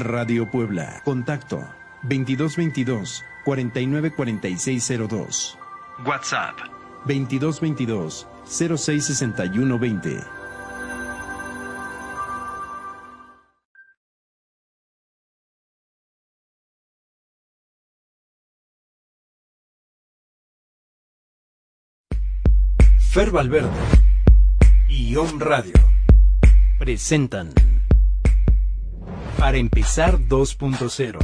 Radio Puebla. Contacto 2222 494602. WhatsApp 2222 066120. Fer Valverde y Om Radio presentan para empezar 2.0.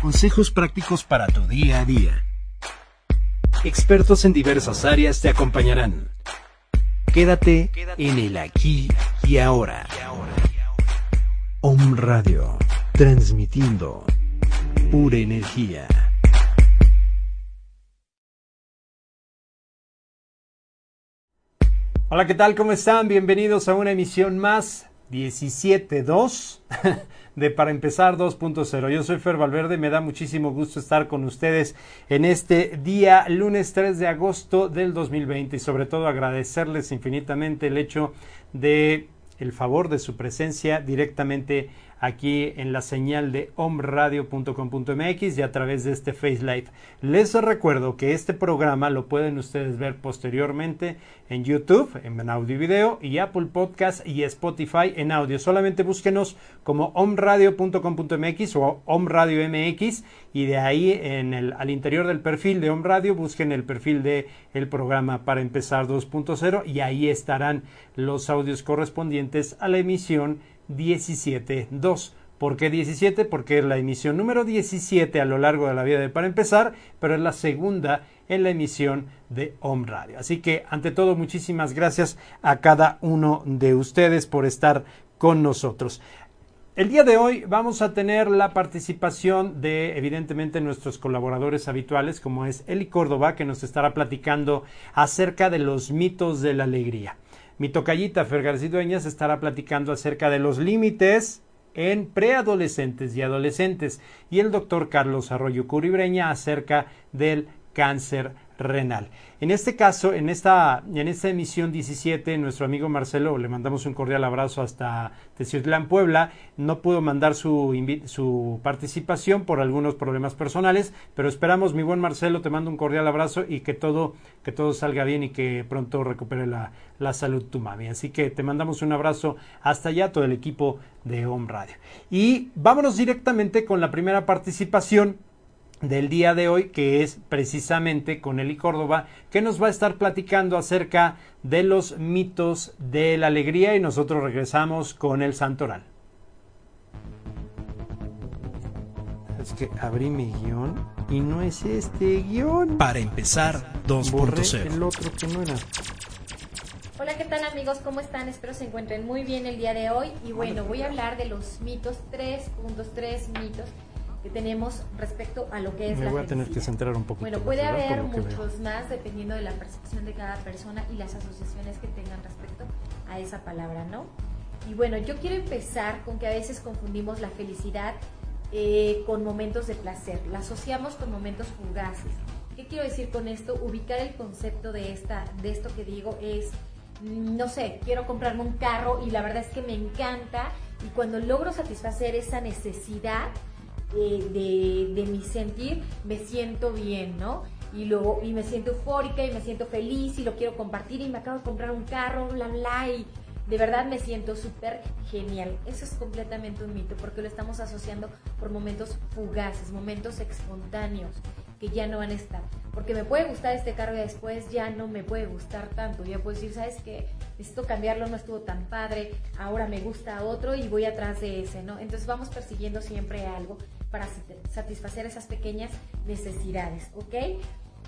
Consejos prácticos para tu día a día. Expertos en diversas áreas te acompañarán. Quédate en el aquí y ahora. Om Radio, transmitiendo pura energía. Hola, ¿qué tal? ¿Cómo están? Bienvenidos a una emisión más, 17.2 de Para Empezar 2.0. Yo soy Fer Valverde, me da muchísimo gusto estar con ustedes en este día, lunes 3 de agosto del 2020 y sobre todo agradecerles infinitamente el hecho de el favor de su presencia directamente aquí en la señal de omradio.com.mx y a través de este Face Live. Les recuerdo que este programa lo pueden ustedes ver posteriormente en YouTube, en audio y video, y Apple Podcast y Spotify en audio. Solamente búsquenos como omradio.com.mx o omradio.mx y de ahí en el, al interior del perfil de omradio busquen el perfil de el programa para empezar 2.0 y ahí estarán los audios correspondientes a la emisión 17.2. ¿Por qué 17? Porque es la emisión número 17 a lo largo de la vida de Para Empezar, pero es la segunda en la emisión de Home Radio. Así que, ante todo, muchísimas gracias a cada uno de ustedes por estar con nosotros. El día de hoy vamos a tener la participación de, evidentemente, nuestros colaboradores habituales, como es Eli Córdoba, que nos estará platicando acerca de los mitos de la alegría. Mi tocallita Fer García Dueñas estará platicando acerca de los límites en preadolescentes y adolescentes. Y el doctor Carlos Arroyo Curibreña acerca del cáncer renal. En este caso, en esta, en esta emisión 17, nuestro amigo Marcelo, le mandamos un cordial abrazo hasta Teciutlán, Puebla, no pudo mandar su, su participación por algunos problemas personales, pero esperamos, mi buen Marcelo, te mando un cordial abrazo y que todo, que todo salga bien y que pronto recupere la, la salud tu mami. Así que te mandamos un abrazo hasta allá, todo el equipo de Home Radio. Y vámonos directamente con la primera participación del día de hoy, que es precisamente con Eli Córdoba, que nos va a estar platicando acerca de los mitos de la alegría y nosotros regresamos con el santoral. Es que abrí mi guion y no es este guion. Para empezar 2.0. El otro que no era. Hola, ¿qué tal amigos? ¿Cómo están? Espero se encuentren muy bien el día de hoy. Y bueno, voy a hablar de los mitos, tres puntos, tres mitos que tenemos respecto a lo que es Me la voy a tener que centrar un poquito. Bueno, puede haber muchos más dependiendo de la percepción de cada persona y las asociaciones que tengan respecto a esa palabra, ¿no? Y bueno, yo quiero empezar con que a veces confundimos la felicidad eh, con momentos de placer, la asociamos con momentos fugaces. ¿Qué quiero decir con esto? Ubicar el concepto de, esta, de esto que digo es, no sé, quiero comprarme un carro y la verdad es que me encanta y cuando logro satisfacer esa necesidad, de, de mi sentir, me siento bien, ¿no? Y, luego, y me siento eufórica y me siento feliz y lo quiero compartir y me acabo de comprar un carro, bla, bla, y de verdad me siento súper genial. Eso es completamente un mito porque lo estamos asociando por momentos fugaces, momentos espontáneos que ya no van a estar. Porque me puede gustar este carro y después ya no me puede gustar tanto. Ya puedo decir, ¿sabes qué? Necesito cambiarlo, no estuvo tan padre, ahora me gusta otro y voy atrás de ese, ¿no? Entonces vamos persiguiendo siempre algo para sat- satisfacer esas pequeñas necesidades, ¿ok?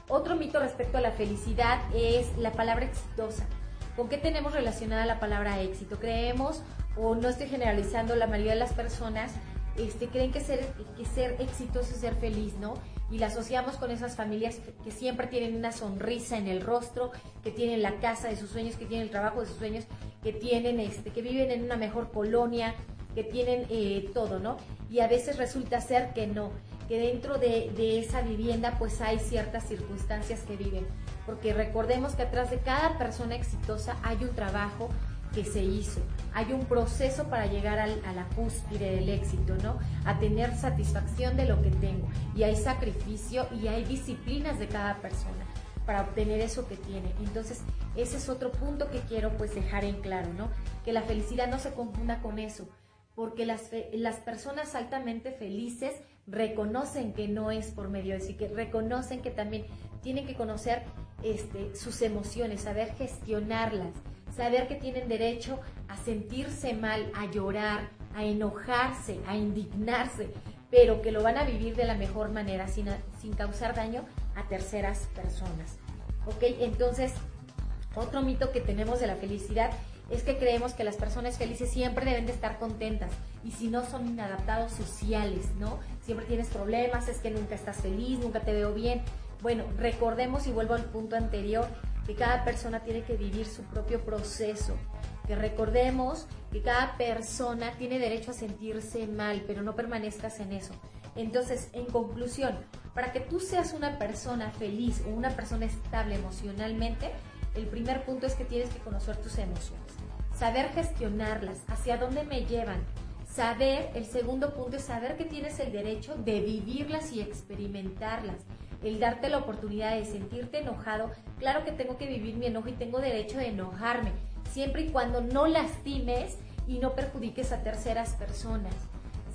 Otro mito respecto a la felicidad es la palabra exitosa. ¿Con qué tenemos relacionada la palabra éxito? Creemos, o no estoy generalizando, la mayoría de las personas este, creen que ser, que ser exitoso es ser feliz, ¿no? Y la asociamos con esas familias que siempre tienen una sonrisa en el rostro, que tienen la casa de sus sueños, que tienen el trabajo de sus sueños, que tienen, este, que viven en una mejor colonia, que tienen eh, todo, ¿no? Y a veces resulta ser que no, que dentro de, de esa vivienda pues hay ciertas circunstancias que viven. Porque recordemos que atrás de cada persona exitosa hay un trabajo que se hizo, hay un proceso para llegar al- a la cúspide del éxito, ¿no? A tener satisfacción de lo que tengo. Y hay sacrificio y hay disciplinas de cada persona para obtener eso que tiene. Entonces, ese es otro punto que quiero pues dejar en claro, ¿no? Que la felicidad no se confunda con eso, porque las, las personas altamente felices reconocen que no es por medio de sí, que reconocen que también tienen que conocer este, sus emociones, saber gestionarlas, saber que tienen derecho a sentirse mal, a llorar, a enojarse, a indignarse, pero que lo van a vivir de la mejor manera, sin, sin causar daño a terceras personas. ¿Ok? Entonces, otro mito que tenemos de la felicidad es que creemos que las personas felices siempre deben de estar contentas y si no son inadaptados sociales, ¿no? Siempre tienes problemas, es que nunca estás feliz, nunca te veo bien. Bueno, recordemos y vuelvo al punto anterior que cada persona tiene que vivir su propio proceso, que recordemos que cada persona tiene derecho a sentirse mal, pero no permanezcas en eso. Entonces, en conclusión, para que tú seas una persona feliz o una persona estable emocionalmente, el primer punto es que tienes que conocer tus emociones, saber gestionarlas, hacia dónde me llevan. Saber, el segundo punto es saber que tienes el derecho de vivirlas y experimentarlas. El darte la oportunidad de sentirte enojado. Claro que tengo que vivir mi enojo y tengo derecho de enojarme, siempre y cuando no lastimes y no perjudiques a terceras personas.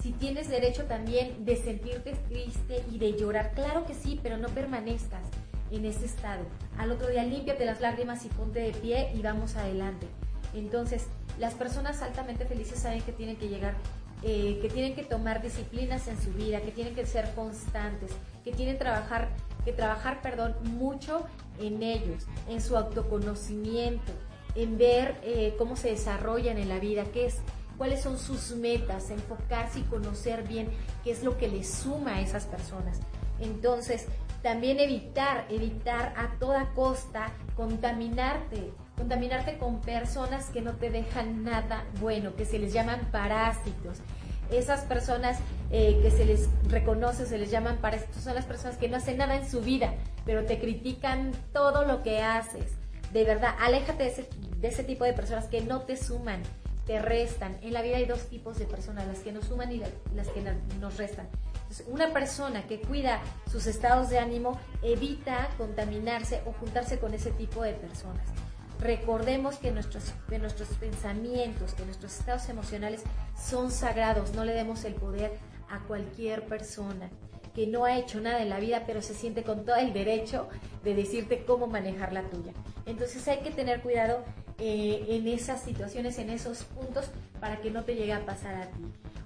Si tienes derecho también de sentirte triste y de llorar, claro que sí, pero no permanezcas en ese estado. Al otro día límpiate las lágrimas y ponte de pie y vamos adelante. Entonces, las personas altamente felices saben que tienen que llegar, eh, que tienen que tomar disciplinas en su vida, que tienen que ser constantes, que tienen trabajar, que trabajar, perdón, mucho en ellos, en su autoconocimiento, en ver eh, cómo se desarrollan en la vida, qué es, cuáles son sus metas, enfocarse y conocer bien qué es lo que les suma a esas personas. Entonces, también evitar, evitar a toda costa contaminarte, contaminarte con personas que no te dejan nada bueno, que se les llaman parásitos. Esas personas eh, que se les reconoce, se les llaman parásitos, son las personas que no hacen nada en su vida, pero te critican todo lo que haces. De verdad, aléjate de ese, de ese tipo de personas que no te suman, te restan. En la vida hay dos tipos de personas, las que nos suman y la- las que nos restan. Una persona que cuida sus estados de ánimo evita contaminarse o juntarse con ese tipo de personas. Recordemos que nuestros, que nuestros pensamientos, que nuestros estados emocionales son sagrados, no le demos el poder a cualquier persona que no ha hecho nada en la vida, pero se siente con todo el derecho de decirte cómo manejar la tuya. Entonces hay que tener cuidado eh, en esas situaciones, en esos puntos, para que no te llegue a pasar a ti.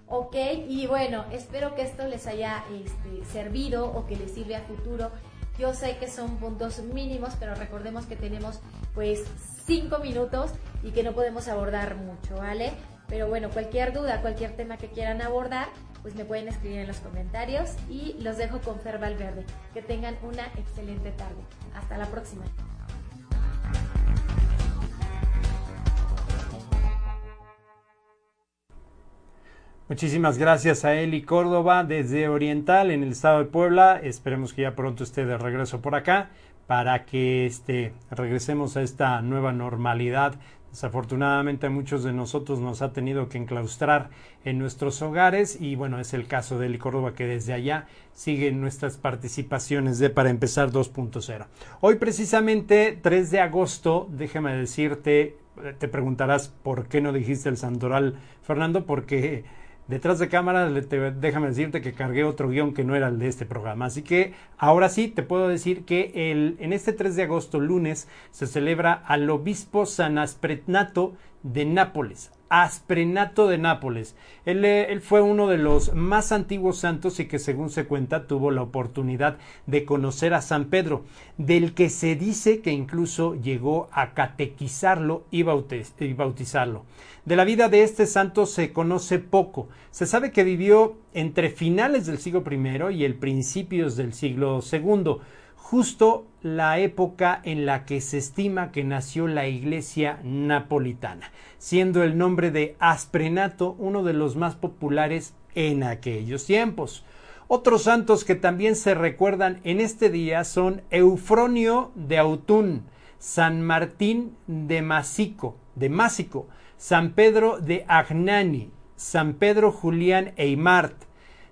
Ok, y bueno, espero que esto les haya este, servido o que les sirva a futuro. Yo sé que son puntos mínimos, pero recordemos que tenemos pues cinco minutos y que no podemos abordar mucho, ¿vale? Pero bueno, cualquier duda, cualquier tema que quieran abordar, pues me pueden escribir en los comentarios y los dejo con Fer Valverde. Que tengan una excelente tarde. Hasta la próxima. Muchísimas gracias a Eli Córdoba desde Oriental en el estado de Puebla. Esperemos que ya pronto esté de regreso por acá para que este, regresemos a esta nueva normalidad. Desafortunadamente a muchos de nosotros nos ha tenido que enclaustrar en nuestros hogares y bueno, es el caso de Eli Córdoba que desde allá sigue nuestras participaciones de Para Empezar 2.0. Hoy precisamente 3 de agosto, déjame decirte, te preguntarás por qué no dijiste el santoral, Fernando, porque Detrás de cámara, déjame decirte que cargué otro guion que no era el de este programa. Así que ahora sí te puedo decir que el, en este 3 de agosto, lunes, se celebra al obispo San Aspretnato de Nápoles. Asprenato de Nápoles. Él, eh, él, fue uno de los más antiguos santos y que según se cuenta tuvo la oportunidad de conocer a San Pedro, del que se dice que incluso llegó a catequizarlo y, y bautizarlo. De la vida de este santo se conoce poco. Se sabe que vivió entre finales del siglo I y el principios del siglo II justo la época en la que se estima que nació la iglesia napolitana, siendo el nombre de Asprenato uno de los más populares en aquellos tiempos. Otros santos que también se recuerdan en este día son Eufronio de Autun, San Martín de Masico, de Másico, San Pedro de Agnani, San Pedro Julián Eimart,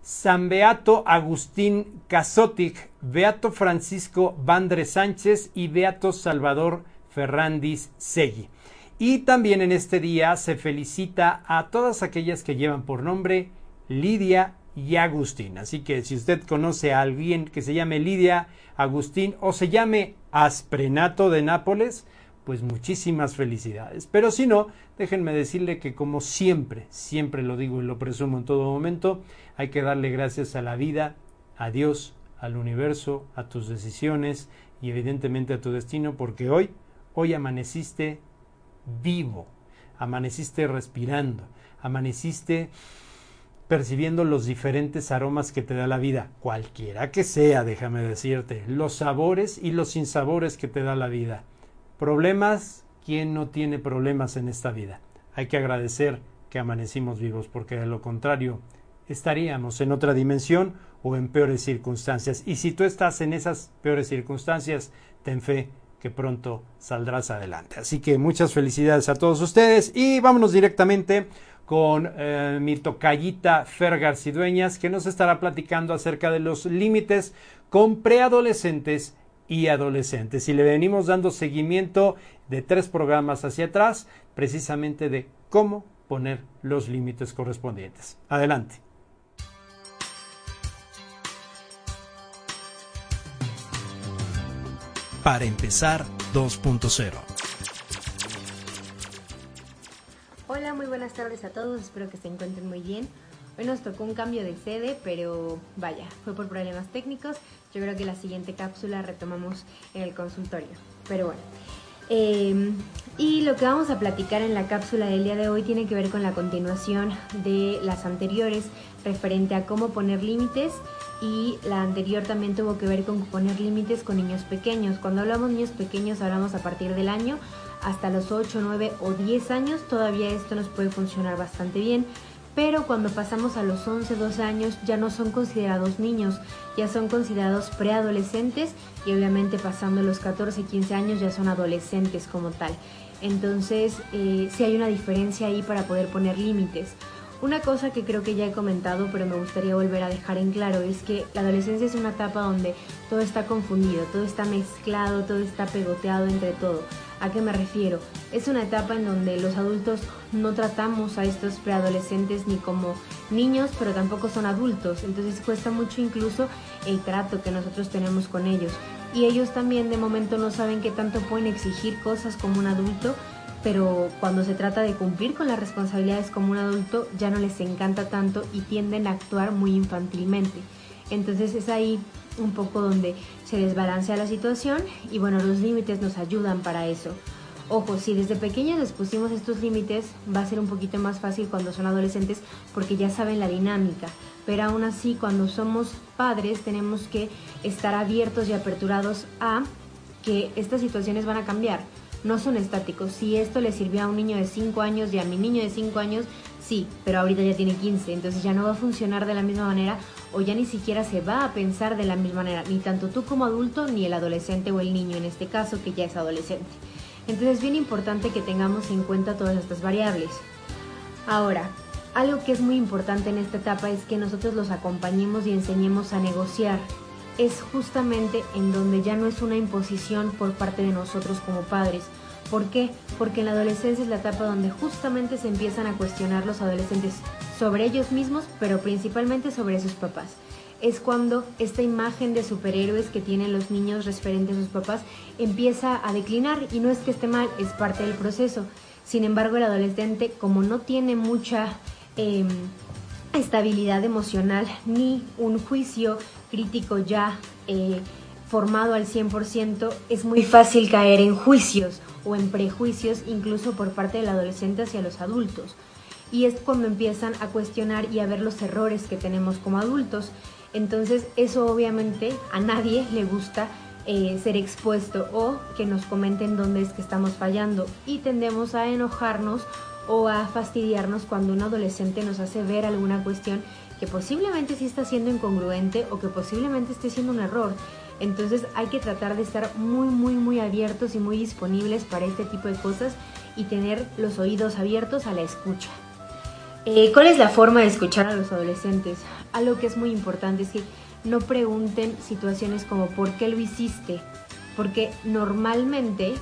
San Beato Agustín Casotic, Beato Francisco Vandre Sánchez y Beato Salvador Ferrandis Segui. Y también en este día se felicita a todas aquellas que llevan por nombre Lidia y Agustín. Así que si usted conoce a alguien que se llame Lidia, Agustín o se llame Asprenato de Nápoles, pues muchísimas felicidades. Pero si no, déjenme decirle que como siempre, siempre lo digo y lo presumo en todo momento, hay que darle gracias a la vida, a Dios, al universo, a tus decisiones y evidentemente a tu destino, porque hoy, hoy amaneciste vivo, amaneciste respirando, amaneciste percibiendo los diferentes aromas que te da la vida, cualquiera que sea, déjame decirte, los sabores y los sinsabores que te da la vida. Problemas, ¿quién no tiene problemas en esta vida? Hay que agradecer que amanecimos vivos, porque de lo contrario estaríamos en otra dimensión o en peores circunstancias. Y si tú estás en esas peores circunstancias, ten fe que pronto saldrás adelante. Así que muchas felicidades a todos ustedes y vámonos directamente con eh, mi tocallita Fer que nos estará platicando acerca de los límites con preadolescentes y adolescentes. Y le venimos dando seguimiento de tres programas hacia atrás, precisamente de cómo poner los límites correspondientes. Adelante. Para empezar 2.0. Hola, muy buenas tardes a todos, espero que se encuentren muy bien. Hoy nos tocó un cambio de sede, pero vaya, fue por problemas técnicos. Yo creo que la siguiente cápsula retomamos en el consultorio. Pero bueno. Em, y lo que vamos a platicar en la cápsula del día de hoy tiene que ver con la continuación de las anteriores referente a cómo poner límites y la anterior también tuvo que ver con poner límites con niños pequeños. Cuando hablamos niños pequeños hablamos a partir del año hasta los 8, 9 o 10 años. Todavía esto nos puede funcionar bastante bien pero cuando pasamos a los 11, 12 años ya no son considerados niños, ya son considerados preadolescentes y obviamente pasando los 14, 15 años ya son adolescentes como tal. Entonces, eh, sí hay una diferencia ahí para poder poner límites. Una cosa que creo que ya he comentado, pero me gustaría volver a dejar en claro, es que la adolescencia es una etapa donde todo está confundido, todo está mezclado, todo está pegoteado entre todo. ¿A qué me refiero? Es una etapa en donde los adultos no tratamos a estos preadolescentes ni como niños, pero tampoco son adultos. Entonces cuesta mucho incluso el trato que nosotros tenemos con ellos. Y ellos también de momento no saben qué tanto pueden exigir cosas como un adulto, pero cuando se trata de cumplir con las responsabilidades como un adulto ya no les encanta tanto y tienden a actuar muy infantilmente. Entonces es ahí un poco donde se desbalancea la situación y bueno, los límites nos ayudan para eso. Ojo, si desde pequeños les pusimos estos límites, va a ser un poquito más fácil cuando son adolescentes porque ya saben la dinámica. pero aún así cuando somos padres tenemos que estar abiertos y aperturados a que estas situaciones van a cambiar. No son estáticos. Si esto le sirvió a un niño de 5 años y a mi niño de 5 años, sí, pero ahorita ya tiene 15, entonces ya no va a funcionar de la misma manera o ya ni siquiera se va a pensar de la misma manera, ni tanto tú como adulto, ni el adolescente o el niño en este caso que ya es adolescente. Entonces es bien importante que tengamos en cuenta todas estas variables. Ahora, algo que es muy importante en esta etapa es que nosotros los acompañemos y enseñemos a negociar. Es justamente en donde ya no es una imposición por parte de nosotros como padres. ¿Por qué? Porque en la adolescencia es la etapa donde justamente se empiezan a cuestionar los adolescentes sobre ellos mismos, pero principalmente sobre sus papás. Es cuando esta imagen de superhéroes que tienen los niños referentes a sus papás empieza a declinar y no es que esté mal, es parte del proceso. Sin embargo, el adolescente, como no tiene mucha em, estabilidad emocional ni un juicio crítico ya eh, formado al 100%, es muy fácil caer en juicios o en prejuicios incluso por parte del adolescente hacia los adultos. Y es cuando empiezan a cuestionar y a ver los errores que tenemos como adultos. Entonces eso obviamente a nadie le gusta eh, ser expuesto o que nos comenten dónde es que estamos fallando y tendemos a enojarnos o a fastidiarnos cuando un adolescente nos hace ver alguna cuestión que posiblemente sí está siendo incongruente o que posiblemente esté siendo un error. Entonces hay que tratar de estar muy, muy, muy abiertos y muy disponibles para este tipo de cosas y tener los oídos abiertos a la escucha. Eh, ¿Cuál es la forma de escuchar a los adolescentes? Algo que es muy importante es que no pregunten situaciones como ¿por qué lo hiciste? Porque normalmente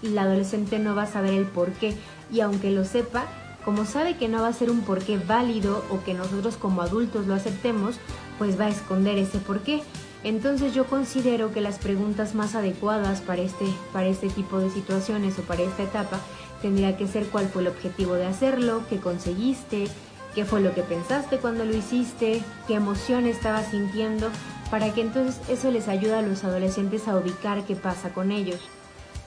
la adolescente no va a saber el por qué y aunque lo sepa, como sabe que no va a ser un porqué válido o que nosotros como adultos lo aceptemos, pues va a esconder ese porqué. Entonces yo considero que las preguntas más adecuadas para este, para este tipo de situaciones o para esta etapa tendría que ser cuál fue el objetivo de hacerlo, qué conseguiste, qué fue lo que pensaste cuando lo hiciste, qué emoción estabas sintiendo, para que entonces eso les ayude a los adolescentes a ubicar qué pasa con ellos.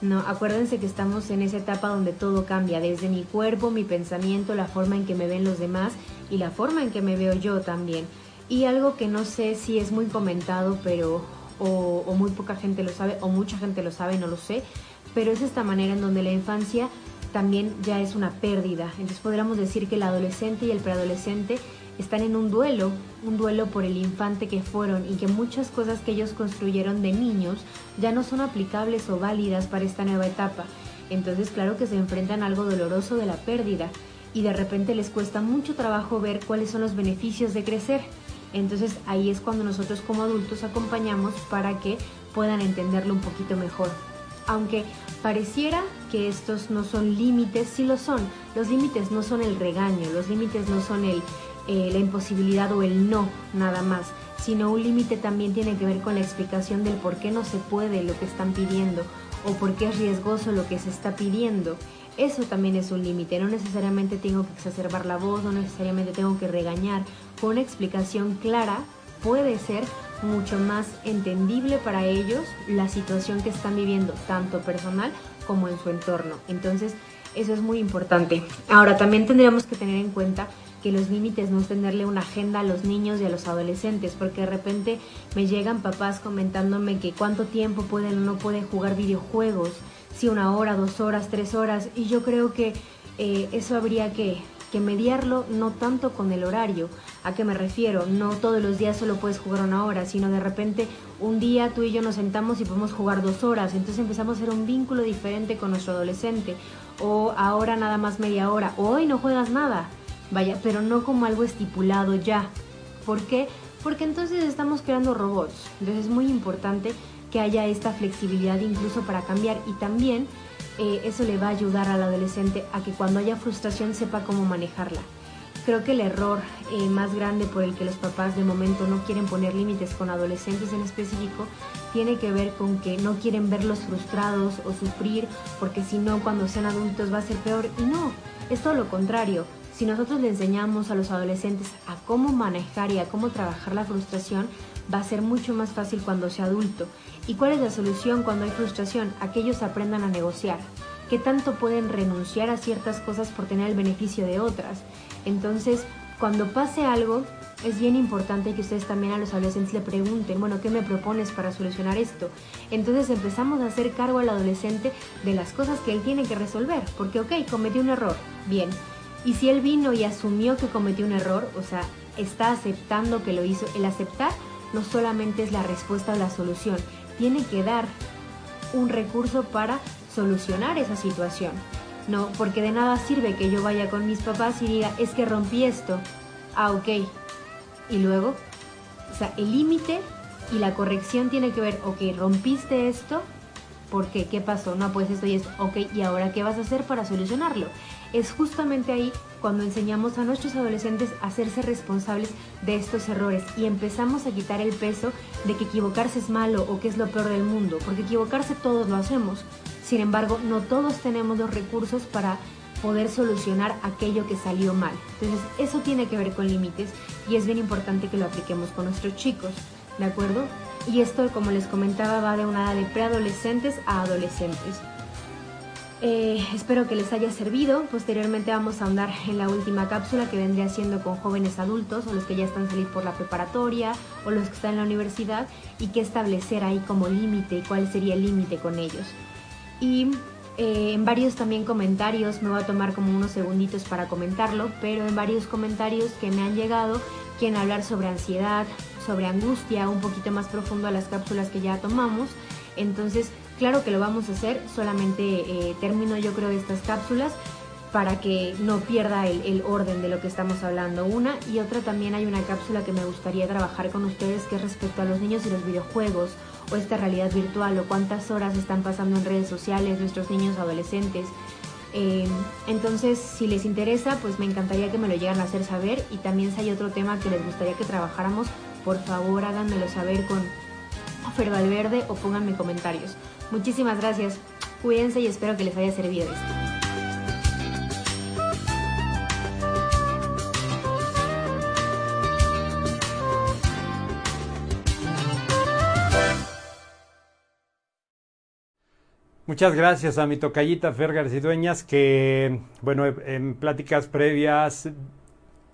No, acuérdense que estamos en esa etapa donde todo cambia, desde mi cuerpo, mi pensamiento, la forma en que me ven los demás y la forma en que me veo yo también. Y algo que no sé si es muy comentado, pero o, o muy poca gente lo sabe, o mucha gente lo sabe, no lo sé, pero es esta manera en donde la infancia también ya es una pérdida. Entonces podríamos decir que el adolescente y el preadolescente están en un duelo, un duelo por el infante que fueron y que muchas cosas que ellos construyeron de niños ya no son aplicables o válidas para esta nueva etapa. Entonces claro que se enfrentan a algo doloroso de la pérdida y de repente les cuesta mucho trabajo ver cuáles son los beneficios de crecer. Entonces ahí es cuando nosotros como adultos acompañamos para que puedan entenderlo un poquito mejor aunque pareciera que estos no son límites, sí lo son. Los límites no son el regaño, los límites no son el, eh, la imposibilidad o el no, nada más, sino un límite también tiene que ver con la explicación del por qué no se puede lo que están pidiendo o por qué es riesgoso lo que se está pidiendo. Eso también es un límite, no necesariamente tengo que exacerbar la voz, no necesariamente tengo que regañar. Con una explicación clara puede ser mucho más entendible para ellos la situación que están viviendo, tanto personal como en su entorno. Entonces, eso es muy importante. Ahora, también tendríamos que tener en cuenta que los límites no es tenerle una agenda a los niños y a los adolescentes, porque de repente me llegan papás comentándome que cuánto tiempo pueden o no pueden jugar videojuegos, si una hora, dos horas, tres horas, y yo creo que eh, eso habría que mediarlo no tanto con el horario. ¿A qué me refiero? No todos los días solo puedes jugar una hora, sino de repente un día tú y yo nos sentamos y podemos jugar dos horas. Entonces empezamos a hacer un vínculo diferente con nuestro adolescente. O ahora nada más media hora. O hoy no juegas nada. Vaya, pero no como algo estipulado ya. ¿Por qué? Porque entonces estamos creando robots. Entonces es muy importante que haya esta flexibilidad incluso para cambiar y también eh, eso le va a ayudar al adolescente a que cuando haya frustración sepa cómo manejarla. Creo que el error eh, más grande por el que los papás de momento no quieren poner límites con adolescentes en específico tiene que ver con que no quieren verlos frustrados o sufrir porque si no cuando sean adultos va a ser peor y no, es todo lo contrario. Si nosotros le enseñamos a los adolescentes a cómo manejar y a cómo trabajar la frustración, va a ser mucho más fácil cuando sea adulto. ¿Y cuál es la solución cuando hay frustración? A que ellos aprendan a negociar. ¿Qué tanto pueden renunciar a ciertas cosas por tener el beneficio de otras? Entonces, cuando pase algo, es bien importante que ustedes también a los adolescentes le pregunten, bueno, ¿qué me propones para solucionar esto? Entonces empezamos a hacer cargo al adolescente de las cosas que él tiene que resolver, porque ok, cometió un error, bien. Y si él vino y asumió que cometió un error, o sea, está aceptando que lo hizo, el aceptar no solamente es la respuesta o la solución, tiene que dar un recurso para solucionar esa situación. No, porque de nada sirve que yo vaya con mis papás y diga, es que rompí esto. Ah, ok. Y luego, o sea, el límite y la corrección tiene que ver, ok, rompiste esto, ¿por qué? ¿Qué pasó? No, pues esto y esto. Ok, ¿y ahora qué vas a hacer para solucionarlo? Es justamente ahí cuando enseñamos a nuestros adolescentes a hacerse responsables de estos errores y empezamos a quitar el peso de que equivocarse es malo o que es lo peor del mundo, porque equivocarse todos lo hacemos. Sin embargo, no todos tenemos los recursos para poder solucionar aquello que salió mal. Entonces, eso tiene que ver con límites y es bien importante que lo apliquemos con nuestros chicos, ¿de acuerdo? Y esto, como les comentaba, va de una edad de preadolescentes a adolescentes. Eh, espero que les haya servido. Posteriormente vamos a ahondar en la última cápsula que vendría siendo con jóvenes adultos o los que ya están salidos por la preparatoria o los que están en la universidad y qué establecer ahí como límite y cuál sería el límite con ellos y eh, en varios también comentarios, me voy a tomar como unos segunditos para comentarlo, pero en varios comentarios que me han llegado quieren hablar sobre ansiedad, sobre angustia, un poquito más profundo a las cápsulas que ya tomamos. Entonces, claro que lo vamos a hacer, solamente eh, termino yo creo estas cápsulas para que no pierda el, orden de lo que estamos hablando. Una y otra también hay una cápsula que me gustaría trabajar con ustedes que es respecto a los niños y los videojuegos o esta realidad virtual o cuántas horas están pasando en redes sociales nuestros niños adolescentes. Eh, entonces, si les interesa, pues me encantaría que me lo llegan a hacer saber y también si hay otro tema que les gustaría que trabajáramos, por favor háganmelo saber con Fer Valverde o pónganme comentarios. Muchísimas gracias, cuídense y espero que les haya servido esto. Muchas gracias a mi tocallita Fer Dueñas, que, bueno, en pláticas previas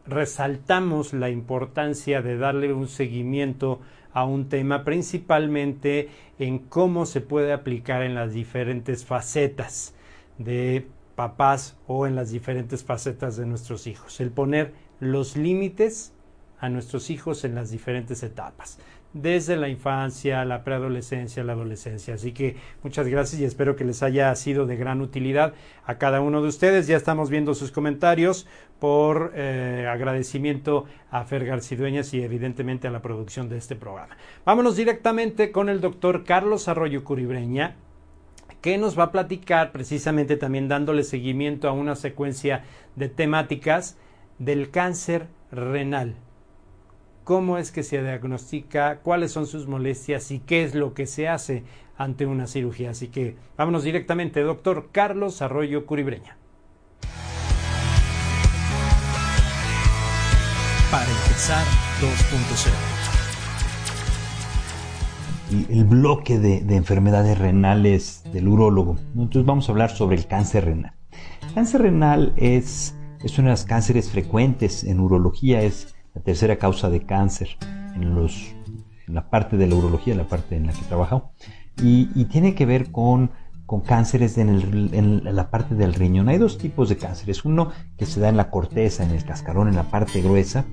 resaltamos la importancia de darle un seguimiento a un tema, principalmente en cómo se puede aplicar en las diferentes facetas de papás o en las diferentes facetas de nuestros hijos. El poner los límites a nuestros hijos en las diferentes etapas desde la infancia, la preadolescencia, la adolescencia. Así que muchas gracias y espero que les haya sido de gran utilidad a cada uno de ustedes. Ya estamos viendo sus comentarios por eh, agradecimiento a Fer Garcidueñas y evidentemente a la producción de este programa. Vámonos directamente con el doctor Carlos Arroyo Curibreña que nos va a platicar precisamente también dándole seguimiento a una secuencia de temáticas del cáncer renal cómo es que se diagnostica, cuáles son sus molestias y qué es lo que se hace ante una cirugía. Así que vámonos directamente, doctor Carlos Arroyo Curibreña. Para empezar 2.0. El, bloque de, enfermedades renales del urólogo. Entonces vamos a hablar sobre el cáncer renal. El cáncer renal es, es uno de los cánceres frecuentes en urología, es la tercera causa de cáncer en, los, en la parte de la urología, la parte en la que he trabajado, y, tiene que ver con, con cánceres en, en, la parte del riñón. Hay dos tipos de cánceres, uno que se da en la corteza, en el cascarón, en la parte gruesa,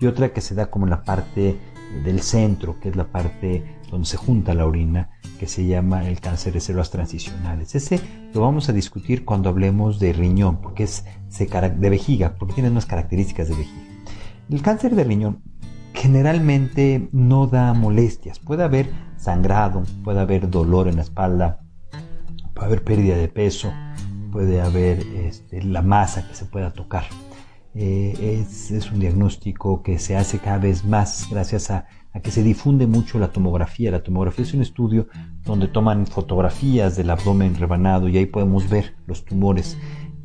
y otra que se da como en la parte del centro, que es la parte donde se junta la orina, que se llama el cáncer de células transicionales. Ese lo vamos a discutir cuando hablemos de riñón, porque es de vejiga, porque tiene unas características de vejiga. El cáncer de riñón generalmente no da molestias. Puede haber sangrado, puede haber dolor en la espalda, puede haber pérdida de peso, puede haber este, la masa que se pueda tocar. Eh, es, un diagnóstico que se hace cada vez más gracias a, que se difunde mucho la tomografía. La tomografía es un estudio donde toman fotografías del abdomen rebanado y ahí podemos ver los tumores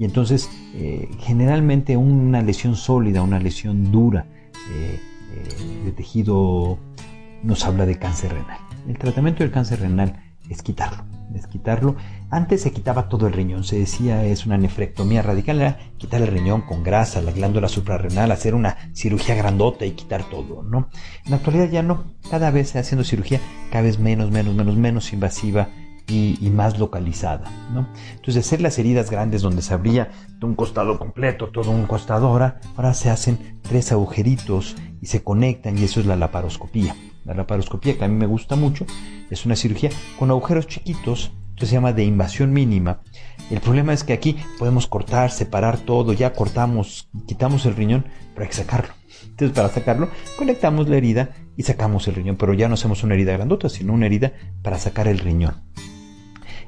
y entonces, eh, generalmente una lesión sólida, una lesión dura eh, eh, de tejido nos habla de cáncer renal. El tratamiento del cáncer renal es quitarlo. es quitarlo. Antes se quitaba todo el riñón, se decía es una nefrectomía radical, era quitar el riñón con grasa, la glándula suprarrenal, hacer una cirugía grandota y quitar todo, ¿no? En la actualidad ya no, cada vez haciendo cirugía cada vez menos, menos, menos, menos invasiva y, más localizada, ¿no? Entonces, hacer las heridas grandes donde se abría de un costado completo, todo un costado, ahora, se hacen tres agujeritos y se conectan y eso es la laparoscopía. La laparoscopía, que a mí me gusta mucho, es una cirugía con agujeros chiquitos, esto se llama de invasión mínima. El problema es que aquí podemos cortar, separar todo, ya cortamos, quitamos el riñón, pero hay que sacarlo. Entonces, para sacarlo, conectamos la herida y sacamos el riñón, pero ya no hacemos una herida grandota, sino una herida para sacar el riñón.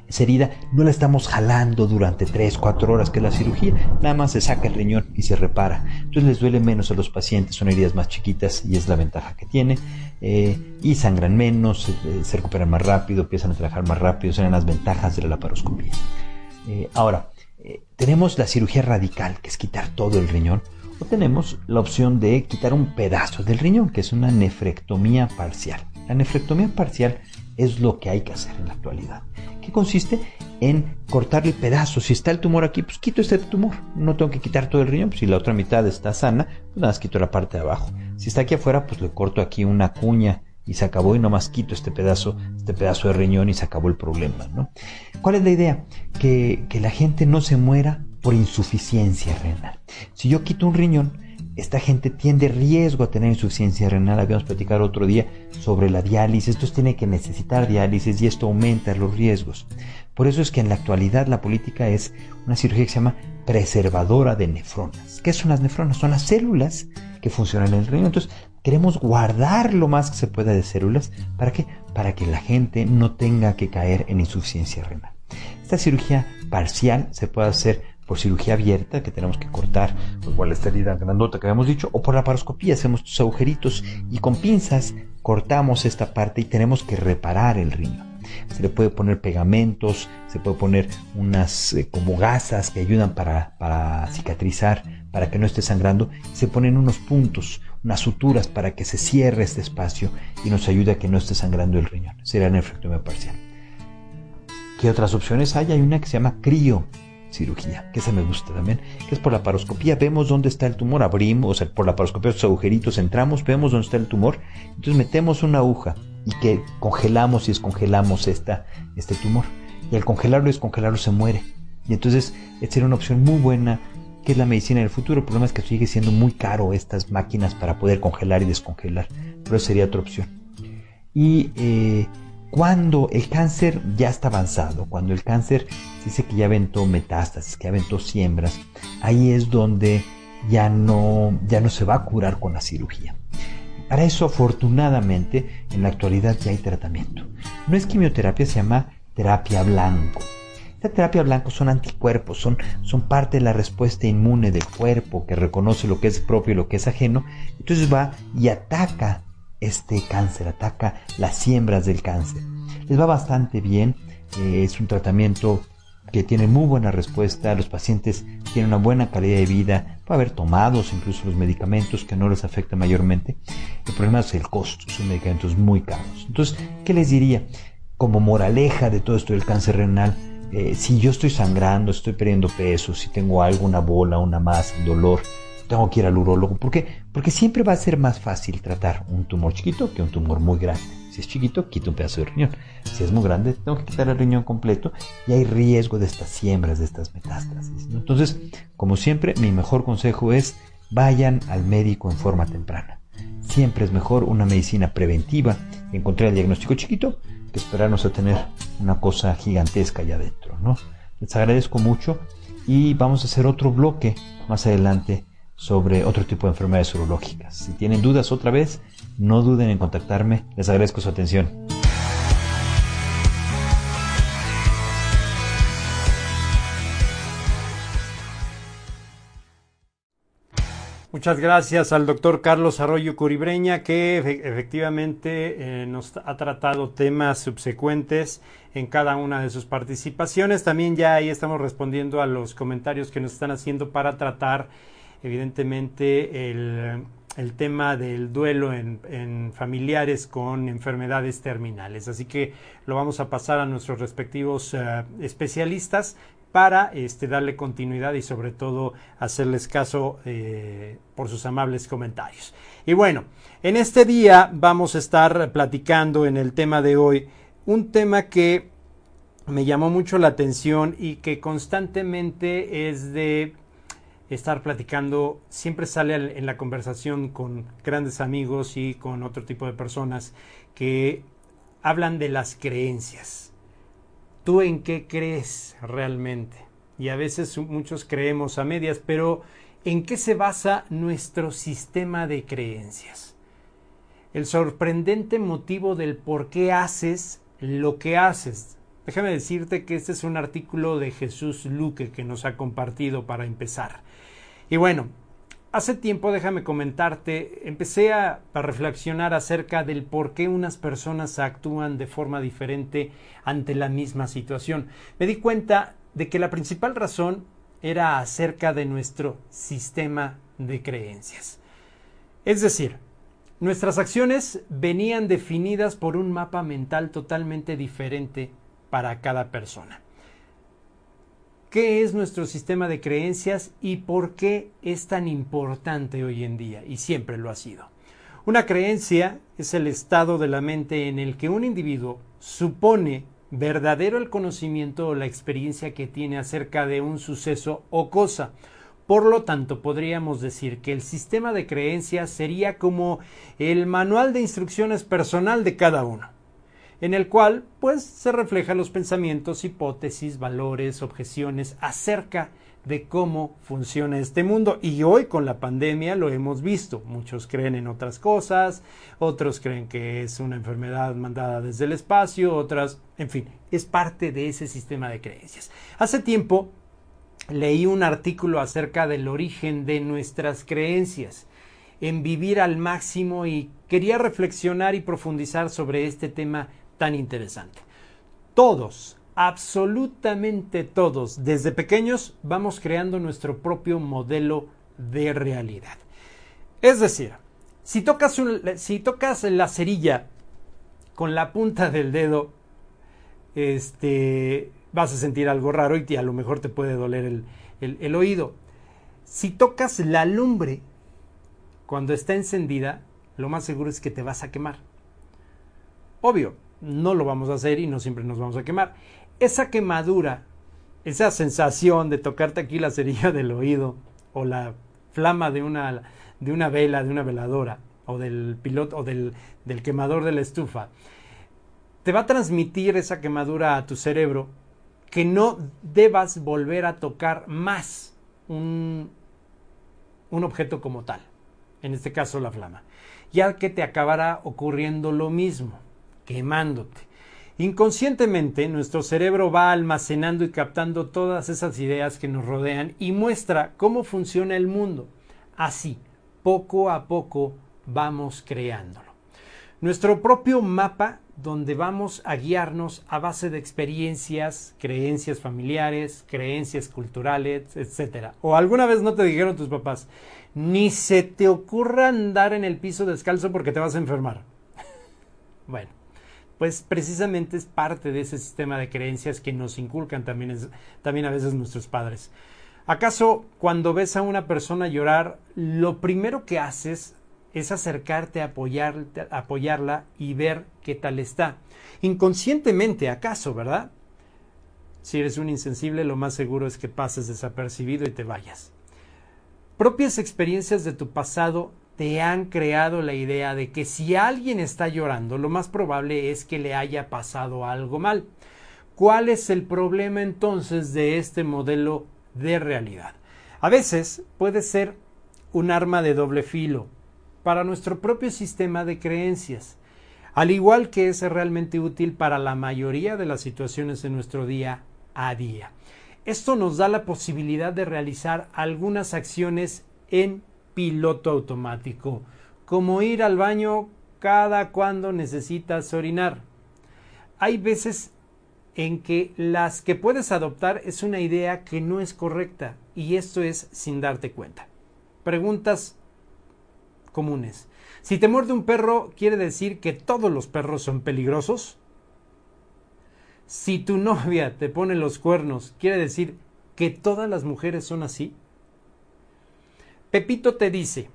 Esa herida no la estamos jalando durante 3, 4 horas que es la cirugía, nada más se saca el riñón y se repara. Entonces les duele menos a los pacientes, son heridas más chiquitas y es la ventaja que tiene. Eh, y sangran menos, eh, se recuperan más rápido, empiezan a trabajar más rápido, son las ventajas de la laparoscopia. Eh, ahora, tenemos la cirugía radical, que es quitar todo el riñón, tenemos la opción de quitar un pedazo del riñón, que es una nefrectomía parcial. La nefrectomía parcial es lo que hay que hacer en la actualidad. ¿Qué consiste? En cortarle pedazos. Si está el tumor aquí, pues quito este tumor. No tengo que quitar todo el riñón. Pues si la otra mitad está sana, pues nada más quito la parte de abajo. Si está aquí afuera, pues le corto aquí una cuña y se acabó y nomás quito este pedazo, este pedazo de riñón y se acabó el problema, ¿no? ¿Cuál es la idea? Que, que la gente no se muera por insuficiencia renal. Si yo quito un riñón, esta gente tiende riesgo a tener insuficiencia renal. Habíamos platicado otro día sobre la diálisis. Estos tienen que necesitar diálisis y esto aumenta los riesgos. Por eso es que en la actualidad la política es una cirugía que se llama preservadora de nefronas. ¿Qué son las nefronas? Son las células que funcionan en el riñón. Entonces queremos guardar lo más que se pueda de células. ¿Para qué? Para que la gente no tenga que caer en insuficiencia renal. Esta cirugía parcial se puede hacer por cirugía abierta, que tenemos que cortar, igual esta herida grandota que habíamos dicho, o por la paroscopía, hacemos estos agujeritos y con pinzas cortamos esta parte y tenemos que reparar el riñón. Se le puede poner pegamentos, se puede poner unas eh, como gasas que ayudan para, para cicatrizar, para que no esté sangrando. Se ponen unos puntos, unas suturas para que se cierre este espacio y nos ayude a que no esté sangrando el riñón. Una nefrectomía parcial. ¿Qué otras opciones hay? Hay una que se llama crío cirugía, que esa me gusta también, que es por la paroscopía, vemos dónde está el tumor, abrimos, o sea, por la paroscopía, los agujeritos, entramos, vemos dónde está el tumor, entonces metemos una aguja y que congelamos y descongelamos esta, este tumor. Y al congelarlo y descongelarlo se muere. Y entonces, esta una opción muy buena, que es la medicina del futuro. El problema es que sigue siendo muy caro estas máquinas para poder congelar y descongelar, pero sería otra opción. Y eh, cuando el cáncer ya está avanzado, cuando el cáncer dice que ya aventó metástasis, que aventó siembras, ahí es donde ya no, ya no se va a curar con la cirugía. Para eso, afortunadamente, en la actualidad ya hay tratamiento. No es quimioterapia, se llama terapia blanco. Esta terapia blanco son anticuerpos, son, son parte de la respuesta inmune del cuerpo que reconoce lo que es propio y lo que es ajeno. Entonces va y ataca este cáncer, ataca las siembras del cáncer. Les va bastante bien, eh, es un tratamiento que tiene muy buena respuesta, los pacientes tienen una buena calidad de vida, puede haber tomados incluso los medicamentos que no les afecta mayormente. El problema es el costo, son medicamentos muy caros. Entonces, ¿qué les diría? Como moraleja de todo esto del cáncer renal, eh, si yo estoy sangrando, estoy perdiendo peso, si tengo alguna bola, una masa, dolor, tengo que ir al urólogo. ¿Por qué? Porque siempre va a ser más fácil tratar un tumor chiquito que un tumor muy grande. Si es chiquito, quito un pedazo de riñón. Si es muy grande, tengo que quitar el riñón completo y hay riesgo de estas siembras, de estas metástasis. Entonces, como siempre, mi mejor consejo es vayan al médico en forma temprana. Siempre es mejor una medicina preventiva, encontrar el diagnóstico chiquito, que esperarnos a tener una cosa gigantesca allá adentro. ¿no? Les agradezco mucho y vamos a hacer otro bloque más adelante sobre otro tipo de enfermedades urológicas. Si tienen dudas otra vez, no duden en contactarme. Les agradezco su atención. Muchas gracias al doctor Carlos Arroyo Curibreña, que efectivamente eh, nos ha tratado temas subsecuentes en cada una de sus participaciones. También ya ahí estamos respondiendo a los comentarios que nos están haciendo para tratar evidentemente el, el tema del duelo en, familiares con enfermedades terminales. Así que lo vamos a pasar a nuestros respectivos eh, especialistas para este, darle continuidad y sobre todo hacerles caso eh, por sus amables comentarios. Y bueno, en este día vamos a estar platicando en el tema de hoy un tema que me llamó mucho la atención y que constantemente es de estar platicando, siempre sale en la conversación con grandes amigos y con otro tipo de personas que hablan de las creencias. ¿Tú en qué crees realmente? Y a veces muchos creemos a medias, pero ¿en qué se basa nuestro sistema de creencias? El sorprendente motivo del por qué haces lo que haces. Déjame decirte que este es un artículo de Jesús Luque que nos ha compartido para empezar. Y bueno, hace tiempo, déjame comentarte, empecé a, reflexionar acerca del por qué unas personas actúan de forma diferente ante la misma situación. Me di cuenta de que la principal razón era acerca de nuestro sistema de creencias. Es decir, nuestras acciones venían definidas por un mapa mental totalmente diferente para cada persona qué es nuestro sistema de creencias y por qué es tan importante hoy en día, y siempre lo ha sido. Una creencia es el estado de la mente en el que un individuo supone verdadero el conocimiento o la experiencia que tiene acerca de un suceso o cosa. Por lo tanto, podríamos decir que el sistema de creencias sería como el manual de instrucciones personal de cada uno en el cual pues se reflejan los pensamientos, hipótesis, valores, objeciones acerca de cómo funciona este mundo. Y hoy con la pandemia lo hemos visto. Muchos creen en otras cosas, otros creen que es una enfermedad mandada desde el espacio, otras, en fin, es parte de ese sistema de creencias. Hace tiempo leí un artículo acerca del origen de nuestras creencias en vivir al máximo y quería reflexionar y profundizar sobre este tema tan interesante. Todos, absolutamente todos, desde pequeños vamos creando nuestro propio modelo de realidad. Es decir, si tocas, si tocas la cerilla con la punta del dedo, este, vas a sentir algo raro y a lo mejor te puede doler el oído. Si tocas la lumbre cuando está encendida, lo más seguro es que te vas a quemar. Obvio, no lo vamos a hacer y no siempre nos vamos a quemar. Esa quemadura, esa sensación de tocarte aquí la cerilla del oído o la flama de una, de una vela, de una veladora o del piloto o del, del quemador de la estufa, te va a transmitir esa quemadura a tu cerebro que no debas volver a tocar más un, un objeto como tal, en este caso la flama, ya que te acabará ocurriendo lo mismo quemándote. Inconscientemente nuestro cerebro va almacenando y captando todas esas ideas que nos rodean y muestra cómo funciona el mundo. Así, poco a poco vamos creándolo. Nuestro propio mapa donde vamos a guiarnos a base de experiencias, creencias familiares, creencias culturales, etc. O alguna vez no te dijeron tus papás, ni se te ocurra andar en el piso descalzo porque te vas a enfermar. bueno, pues precisamente es parte de ese sistema de creencias que nos inculcan también, también a veces nuestros padres. ¿Acaso cuando ves a una persona llorar, lo primero que haces es acercarte apoyar, a apoyarla y ver qué tal está? Inconscientemente, ¿acaso, verdad? Si eres un insensible, lo más seguro es que pases desapercibido y te vayas. Propias experiencias de tu pasado te han creado la idea de que si alguien está llorando, lo más probable es que le haya pasado algo mal. ¿Cuál es el problema entonces de este modelo de realidad? A veces puede ser un arma de doble filo para nuestro propio sistema de creencias, al igual que es realmente útil para la mayoría de las situaciones en nuestro día a día. Esto nos da la posibilidad de realizar algunas acciones en piloto automático, como ir al baño cada cuando necesitas orinar. Hay veces en que las que puedes adoptar es una idea que no es correcta y esto es sin darte cuenta. Preguntas comunes. Si te muerde un perro, ¿quiere decir que todos los perros son peligrosos? Si tu novia te pone los cuernos, ¿quiere decir que todas las mujeres son así? Pepito te dice,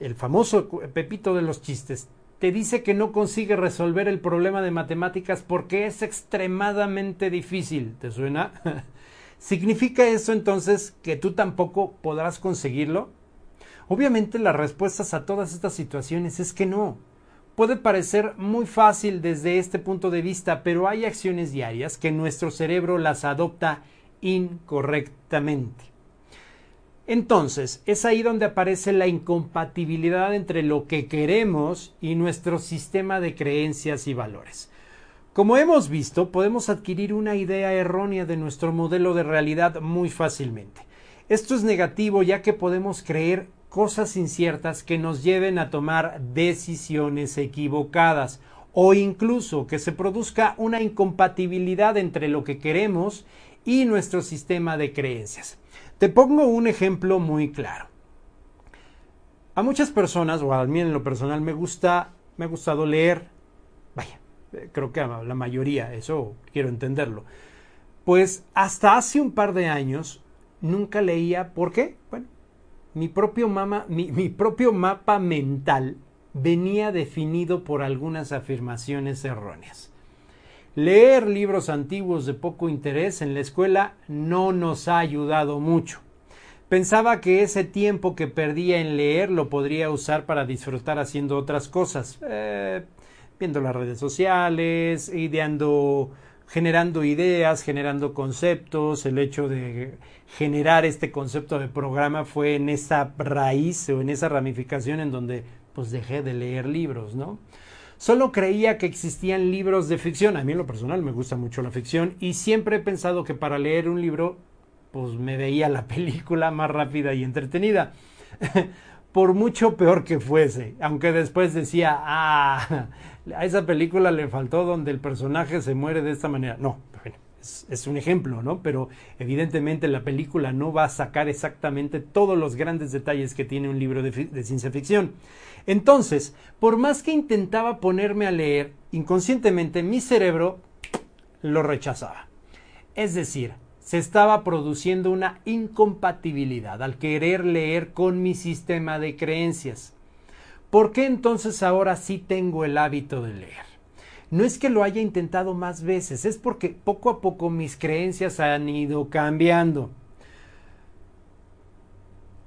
el famoso Pepito de los chistes, te dice que no consigue resolver el problema de matemáticas porque es extremadamente difícil. ¿Te suena? ¿Significa eso entonces que tú tampoco podrás conseguirlo? Obviamente las respuestas a todas estas situaciones es que no. Puede parecer muy fácil desde este punto de vista, pero hay acciones diarias que nuestro cerebro las adopta incorrectamente. Entonces, es ahí donde aparece la incompatibilidad entre lo que queremos y nuestro sistema de creencias y valores. Como hemos visto, podemos adquirir una idea errónea de nuestro modelo de realidad muy fácilmente. Esto es negativo ya que podemos creer cosas inciertas que nos lleven a tomar decisiones equivocadas o incluso que se produzca una incompatibilidad entre lo que queremos y nuestro sistema de creencias. Te pongo un ejemplo muy claro. A muchas personas, o a mí en lo personal, me gusta, me ha gustado leer. Vaya, eh, creo que a la mayoría, eso quiero entenderlo. Pues hasta hace un par de años nunca leía. ¿Por qué? Bueno, mi propio, mi propio mapa mental venía definido por algunas afirmaciones erróneas. Leer libros antiguos de poco interés en la escuela no nos ha ayudado mucho. Pensaba que ese tiempo que perdía en leer lo podría usar para disfrutar haciendo otras cosas, eh, viendo las redes sociales, ideando, generando ideas, generando conceptos. El hecho de generar este concepto de programa fue en esa raíz o en esa ramificación en donde pues dejé de leer libros, ¿no? Solo creía que existían libros de ficción. A mí en lo personal me gusta mucho la ficción y siempre he pensado que para leer un libro pues me veía la película más rápida y entretenida. Por mucho peor que fuese, aunque después decía, ah, a esa película le faltó donde el personaje se muere de esta manera. No, es, un ejemplo, ¿no? Pero evidentemente la película no va a sacar exactamente todos los grandes detalles que tiene un libro de ciencia ficción. Entonces, por más que intentaba ponerme a leer, inconscientemente mi cerebro lo rechazaba. Es decir, se estaba produciendo una incompatibilidad al querer leer con mi sistema de creencias. ¿Por qué entonces ahora sí tengo el hábito de leer? No es que lo haya intentado más veces, es porque poco a poco mis creencias han ido cambiando.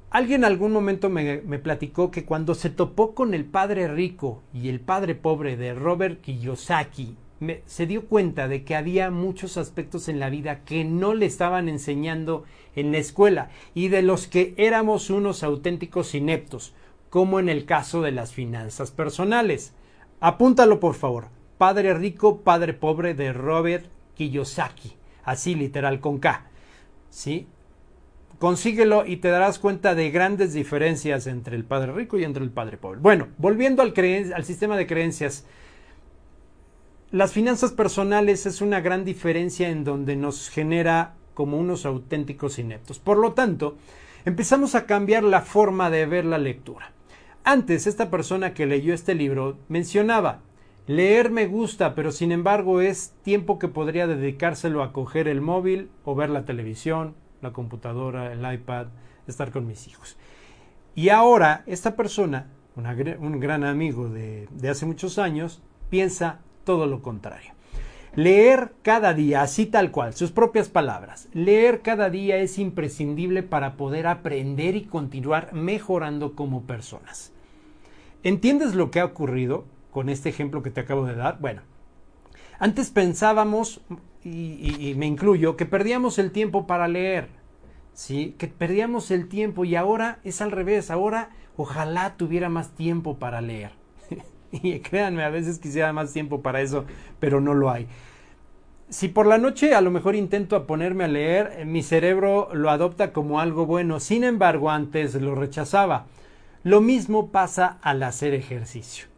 Alguien algún momento me, platicó que cuando se topó con el padre rico y el padre pobre de Robert Kiyosaki, se dio cuenta de que había muchos aspectos en la vida que no le estaban enseñando en la escuela y de los que éramos unos auténticos ineptos, como en el caso de las finanzas personales. Apúntalo por favor. Padre rico, padre pobre de Robert Kiyosaki. Así literal con K. ¿Sí? consíguelo y te darás cuenta de grandes diferencias entre el padre rico y entre el padre pobre. Bueno, volviendo al, al sistema de creencias, las finanzas personales es una gran diferencia en donde nos genera como unos auténticos ineptos. Por lo tanto, empezamos a cambiar la forma de ver la lectura. Antes, esta persona que leyó este libro mencionaba, leer me gusta, pero sin embargo es tiempo que podría dedicárselo a coger el móvil o ver la televisión la computadora, el iPad, estar con mis hijos. Y ahora esta persona, un gran amigo de, de hace muchos años, piensa todo lo contrario. Leer cada día, así tal cual, sus propias palabras. Leer cada día es imprescindible para poder aprender y continuar mejorando como personas. ¿Entiendes lo que ha ocurrido con este ejemplo que te acabo de dar? Bueno, antes pensábamos y, me incluyo, que perdíamos el tiempo para leer, ¿sí? Que perdíamos el tiempo y ahora es al revés, ahora ojalá tuviera más tiempo para leer. y créanme, a veces quisiera más tiempo para eso, pero no lo hay. Si por la noche a lo mejor intento ponerme a leer, eh, mi cerebro lo adopta como algo bueno, sin embargo antes lo rechazaba. Lo mismo pasa al hacer ejercicio.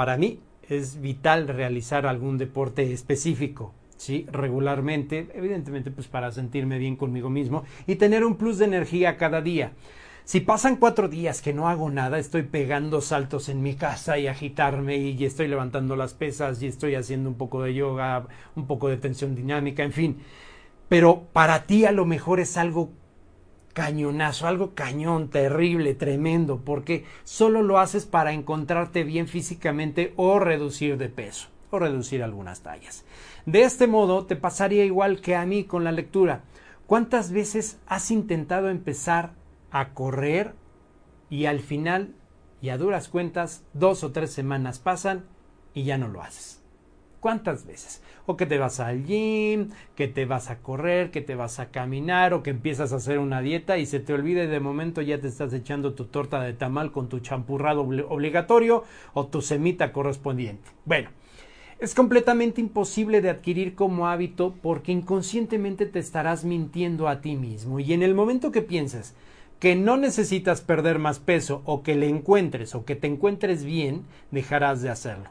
Para mí es vital realizar algún deporte específico, ¿sí? regularmente, evidentemente pues para sentirme bien conmigo mismo y tener un plus de energía cada día. Si pasan cuatro días que no hago nada, estoy pegando saltos en mi casa y agitarme y estoy levantando las pesas y estoy haciendo un poco de yoga, un poco de tensión dinámica, en fin. Pero para ti a lo mejor es algo cañonazo, algo cañón, terrible, tremendo, porque solo lo haces para encontrarte bien físicamente o reducir de peso o reducir algunas tallas. De este modo te pasaría igual que a mí con la lectura. ¿Cuántas veces has intentado empezar a correr y al final y a duras cuentas dos o tres semanas pasan y ya no lo haces? ¿Cuántas veces? O que te vas al gym, que te vas a correr, que te vas a caminar, o que empiezas a hacer una dieta y se te olvida y de momento ya te estás echando tu torta de tamal con tu champurrado obligatorio o tu semita correspondiente. Bueno, es completamente imposible de adquirir como hábito porque inconscientemente te estarás mintiendo a ti mismo y en el momento que pienses que no necesitas perder más peso o que le encuentres o que te encuentres bien, dejarás de hacerlo.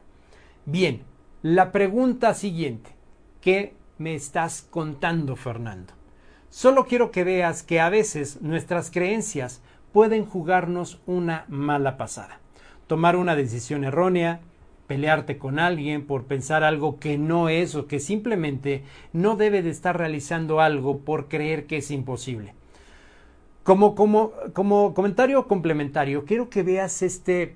Bien, la pregunta siguiente, ¿qué me estás contando, Fernando? Solo quiero que veas que a veces nuestras creencias pueden jugarnos una mala pasada. Tomar una decisión errónea, pelearte con alguien por pensar algo que no es o que simplemente no debe de estar realizando algo por creer que es imposible. Como, como, como comentario complementario, quiero que veas este,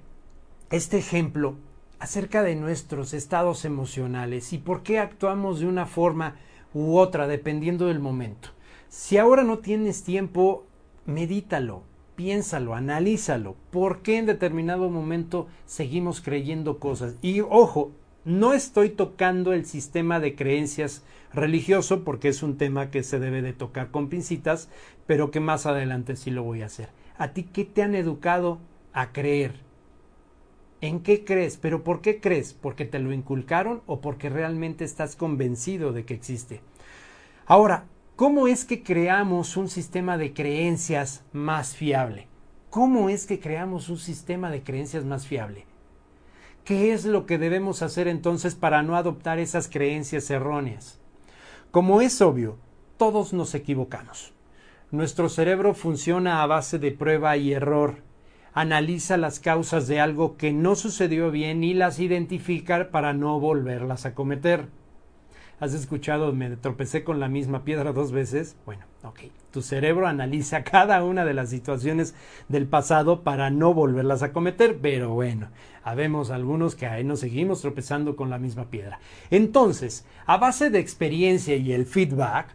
este ejemplo acerca de nuestros estados emocionales y por qué actuamos de una forma u otra dependiendo del momento. Si ahora no tienes tiempo, medítalo, piénsalo, analízalo. ¿Por qué en determinado momento seguimos creyendo cosas? Y ojo, no estoy tocando el sistema de creencias religioso porque es un tema que se debe de tocar con pincitas, pero que más adelante sí lo voy a hacer. ¿A ti qué te han educado a creer? ¿En qué crees? ¿Pero por qué crees? ¿Porque te lo inculcaron o porque realmente estás convencido de que existe? Ahora, ¿cómo es que creamos un sistema de creencias más fiable? ¿Cómo es que creamos un sistema de creencias más fiable? ¿Qué es lo que debemos hacer entonces para no adoptar esas creencias erróneas? Como es obvio, todos nos equivocamos. Nuestro cerebro funciona a base de prueba y error analiza las causas de algo que no sucedió bien y las identifica para no volverlas a cometer. ¿Has escuchado me tropecé con la misma piedra dos veces? Bueno, ok. Tu cerebro analiza cada una de las situaciones del pasado para no volverlas a cometer, pero bueno, habemos algunos que ahí nos seguimos tropezando con la misma piedra. Entonces, a base de experiencia y el feedback,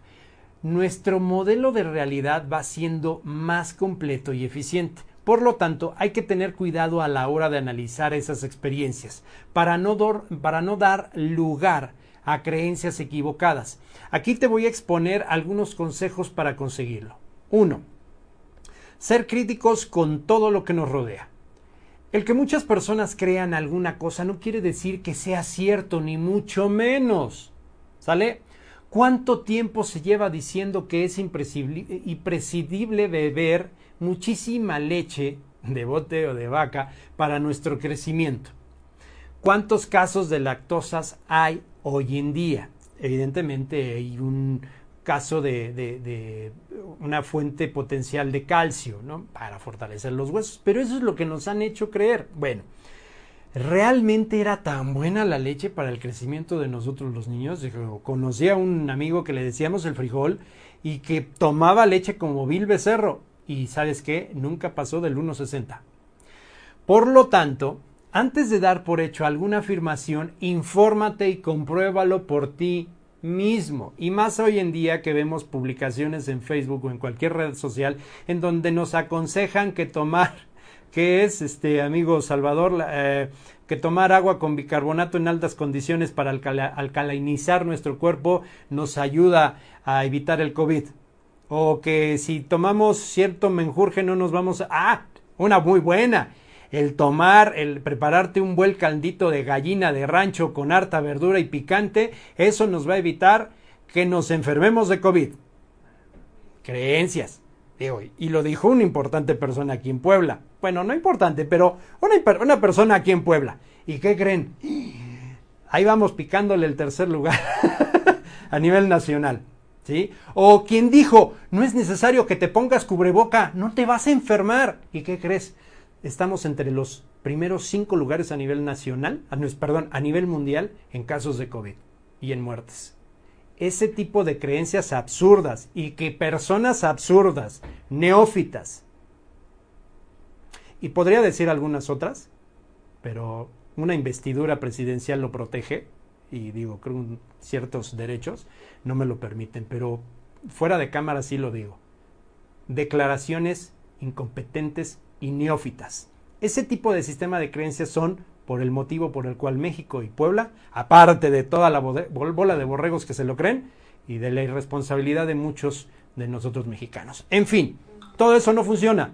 nuestro modelo de realidad va siendo más completo y eficiente. Por lo tanto, hay que tener cuidado a la hora de analizar esas experiencias para no, dar lugar a creencias equivocadas. Aquí te voy a exponer algunos consejos para conseguirlo. 1. Ser críticos con todo lo que nos rodea. El que muchas personas crean alguna cosa no quiere decir que sea cierto, ni mucho menos. ¿Sale? ¿Cuánto tiempo se lleva diciendo que es imprescindible beber muchísima leche de bote o de vaca para nuestro crecimiento. ¿Cuántos casos de lactosas hay hoy en día? Evidentemente hay un caso de, una fuente potencial de calcio. Para fortalecer los huesos. Pero eso es lo que nos han hecho creer. Bueno, ¿realmente era tan buena la leche para el crecimiento de nosotros los niños? Conocí a un amigo que le decíamos el frijol y que tomaba leche como Bill Becerro y sabes qué, nunca pasó del 1,60. Por lo tanto, antes de dar por hecho alguna afirmación, infórmate y compruébalo por ti mismo. Y más hoy en día que vemos publicaciones en Facebook o en cualquier red social en donde nos aconsejan que tomar, que es, este amigo Salvador, eh, que tomar agua con bicarbonato en altas condiciones para alcalinizar nuestro cuerpo nos ayuda a evitar el COVID o que si tomamos cierto menjurje no nos vamos a... ¡Ah! Una muy buena. El tomar, el prepararte un buen caldito de gallina de rancho con harta verdura y picante, eso nos va a evitar que nos enfermemos de COVID. Creencias. Digo, y lo dijo una importante persona aquí en Puebla. Bueno, no importante, pero una, una persona aquí en Puebla. ¿Y qué creen? Ahí vamos picándole el tercer lugar a nivel nacional. O quien dijo, no es necesario que te pongas cubreboca, no te vas a enfermar. ¿Y qué crees? Estamos entre los primeros cinco lugares a nivel nacional, perdón, a nivel mundial en casos de COVID y en muertes. Ese tipo de creencias absurdas y que personas absurdas, neófitas, y podría decir algunas otras, pero una investidura presidencial lo protege, y digo, creo que ciertos derechos no me lo permiten, pero fuera de cámara sí lo digo. Declaraciones incompetentes y neófitas. Ese tipo de sistema de creencias son por el motivo por el cual México y Puebla, aparte de toda la bola de borregos que se lo creen y de la irresponsabilidad de muchos de nosotros mexicanos. En fin, todo eso no funciona.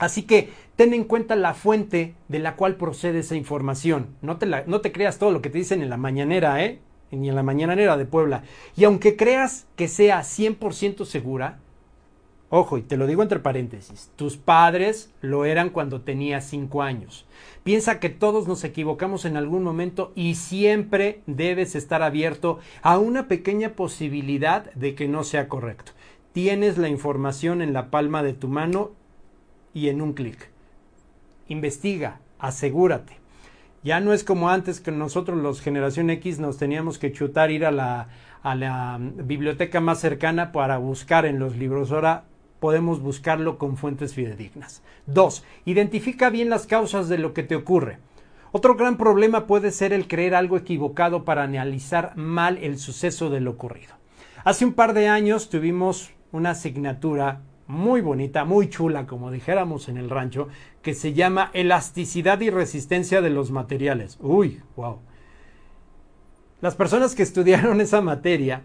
Así que ten en cuenta la fuente de la cual procede esa información. No te, no te creas todo lo que te dicen en la mañanera, ¿eh? Ni en la mañanera de Puebla. Y aunque creas que sea 100% segura, ojo, y te lo digo entre paréntesis, tus padres lo eran cuando tenías 5 años. Piensa que todos nos equivocamos en algún momento y siempre debes estar abierto a una pequeña posibilidad de que no sea correcto. Tienes la información en la palma de tu mano y en un clic. Investiga, asegúrate. Ya no es como antes que nosotros los generación X nos teníamos que chutar ir a la, mm, biblioteca más cercana para buscar en los libros. Ahora podemos buscarlo con fuentes fidedignas. Dos, identifica bien las causas de lo que te ocurre. Otro gran problema puede ser el creer algo equivocado para analizar mal el suceso de lo ocurrido. Hace un par de años tuvimos una asignatura muy bonita, muy chula, como dijéramos en el rancho, que se llama elasticidad y resistencia de los materiales. Uy, wow. Las personas que estudiaron esa materia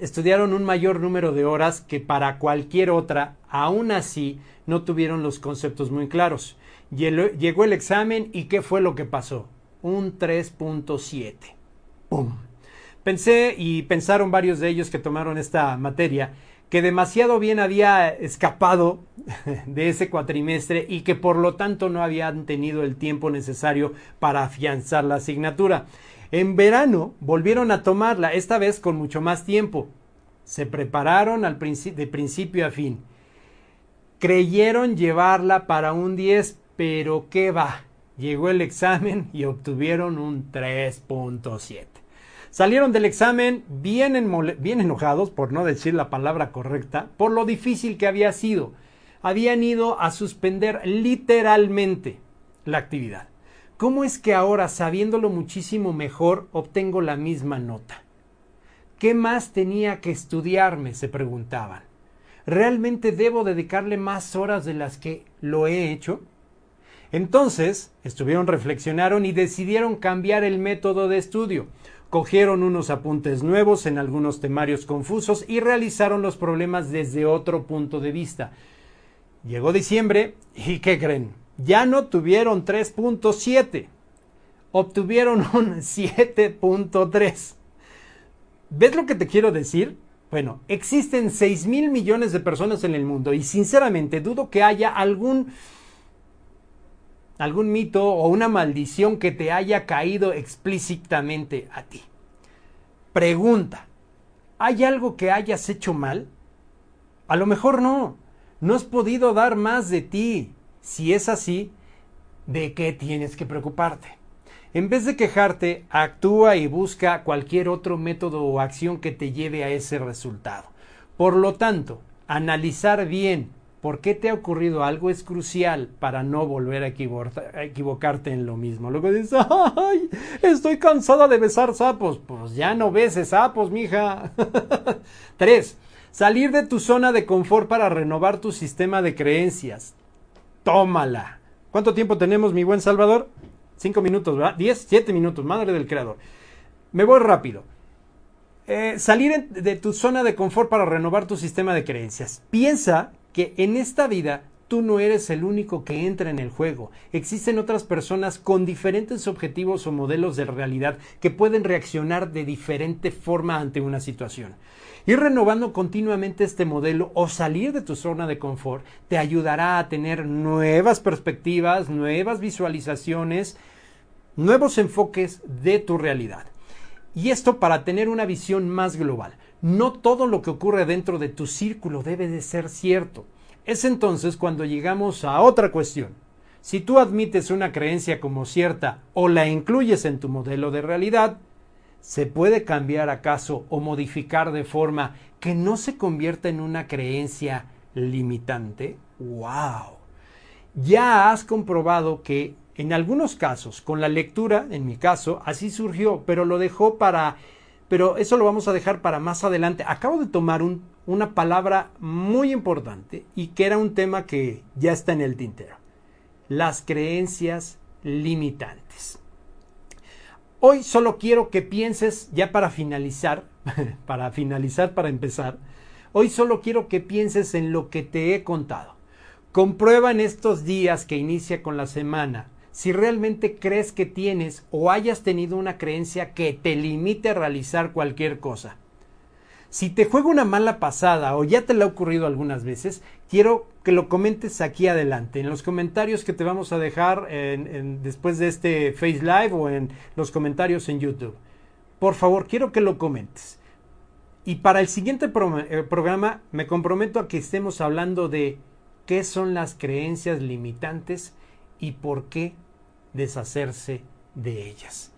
estudiaron un mayor número de horas que para cualquier otra, aún así no tuvieron los conceptos muy claros. Llegó el examen y ¿qué fue lo que pasó? Un 3.7. ¡Pum! Pensé y pensaron varios de ellos que tomaron esta materia que demasiado bien había escapado de ese cuatrimestre y que por lo tanto no habían tenido el tiempo necesario para afianzar la asignatura. En verano volvieron a tomarla, esta vez con mucho más tiempo. Se prepararon al de principio a fin. Creyeron llevarla para un 10, pero ¿qué va? Llegó el examen y obtuvieron un 3.7. Salieron del examen bien, enojados, por no decir la palabra correcta, por lo difícil que había sido. Habían ido a suspender literalmente la actividad. ¿Cómo es que ahora, sabiéndolo muchísimo mejor, obtengo la misma nota? ¿Qué más tenía que estudiarme? se preguntaban. ¿Realmente debo dedicarle más horas de las que lo he hecho? Entonces, estuvieron, reflexionaron y decidieron cambiar el método de estudio. Cogieron unos apuntes nuevos en algunos temarios confusos y realizaron los problemas desde otro punto de vista. Llegó diciembre y ¿qué creen? ya no tuvieron 3.7, obtuvieron un 7.3. ¿Ves lo que te quiero decir? Bueno, existen 6 mil millones de personas en el mundo y sinceramente dudo que haya algún algún mito o una maldición que te haya caído explícitamente a ti. Pregunta, ¿hay algo que hayas hecho mal? A lo mejor no. No has podido dar más de ti. Si es así, ¿de qué tienes que preocuparte? En vez de quejarte, actúa y busca cualquier otro método o acción que te lleve a ese resultado. Por lo tanto, analizar bien por qué te ha ocurrido algo es crucial para no volver a, equivocarte en lo mismo. Luego dices, ¡ay! Estoy cansada de besar sapos. Pues ya no beses sapos, mija. Tres, salir de tu zona de confort para renovar tu sistema de creencias. Tómala. ¿Cuánto tiempo tenemos, mi buen Salvador? Cinco minutos, ¿verdad? Diez, siete minutos, madre del creador. Me voy rápido. Eh, salir de tu zona de confort para renovar tu sistema de creencias. Piensa que en esta vida tú no eres el único que entra en el juego. Existen otras personas con diferentes objetivos o modelos de realidad que pueden reaccionar de diferente forma ante una situación. Ir renovando continuamente este modelo o salir de tu zona de confort te ayudará a tener nuevas perspectivas, nuevas visualizaciones, nuevos enfoques de tu realidad. Y esto para tener una visión más global. No todo lo que ocurre dentro de tu círculo debe de ser cierto. Es entonces cuando llegamos a otra cuestión. Si tú admites una creencia como cierta o la incluyes en tu modelo de realidad, ¿se puede cambiar acaso o modificar de forma que no se convierta en una creencia limitante? ¡Wow! Ya has comprobado que en algunos casos, con la lectura, en mi caso, así surgió, pero lo dejó para pero eso lo vamos a dejar para más adelante. Acabo de tomar un, una palabra muy importante y que era un tema que ya está en el tintero. Las creencias limitantes. Hoy solo quiero que pienses, ya para finalizar, para finalizar, para empezar, hoy solo quiero que pienses en lo que te he contado. Comprueba en estos días que inicia con la semana si realmente crees que tienes o hayas tenido una creencia que te limite a realizar cualquier cosa. Si te juega una mala pasada o ya te la ha ocurrido algunas veces, quiero que lo comentes aquí adelante, en los comentarios que te vamos a dejar después de este Face Live o en los comentarios en YouTube. Por favor, quiero que lo comentes. Y para el siguiente eh, programa me comprometo a que estemos hablando de qué son las creencias limitantes y por qué deshacerse de ellas.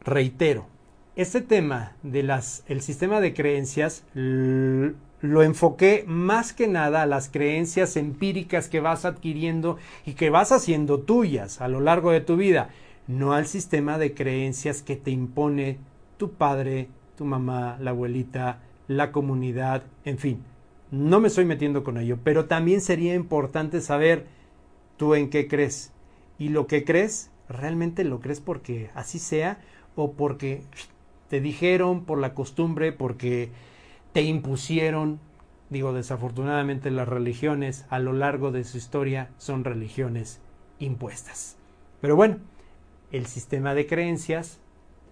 Reitero, este tema de las el sistema de creencias lo enfoqué más que nada a las creencias empíricas que vas adquiriendo y que vas haciendo tuyas a lo largo de tu vida, no al sistema de creencias que te impone tu padre, tu mamá, la abuelita, la comunidad, en fin. No me estoy metiendo con ello, pero también sería importante saber tú en qué crees y lo que crees, realmente lo crees porque así sea o porque te dijeron por la costumbre, porque te impusieron. Digo, desafortunadamente las religiones a lo largo de su historia son religiones impuestas. Pero bueno, el sistema de creencias,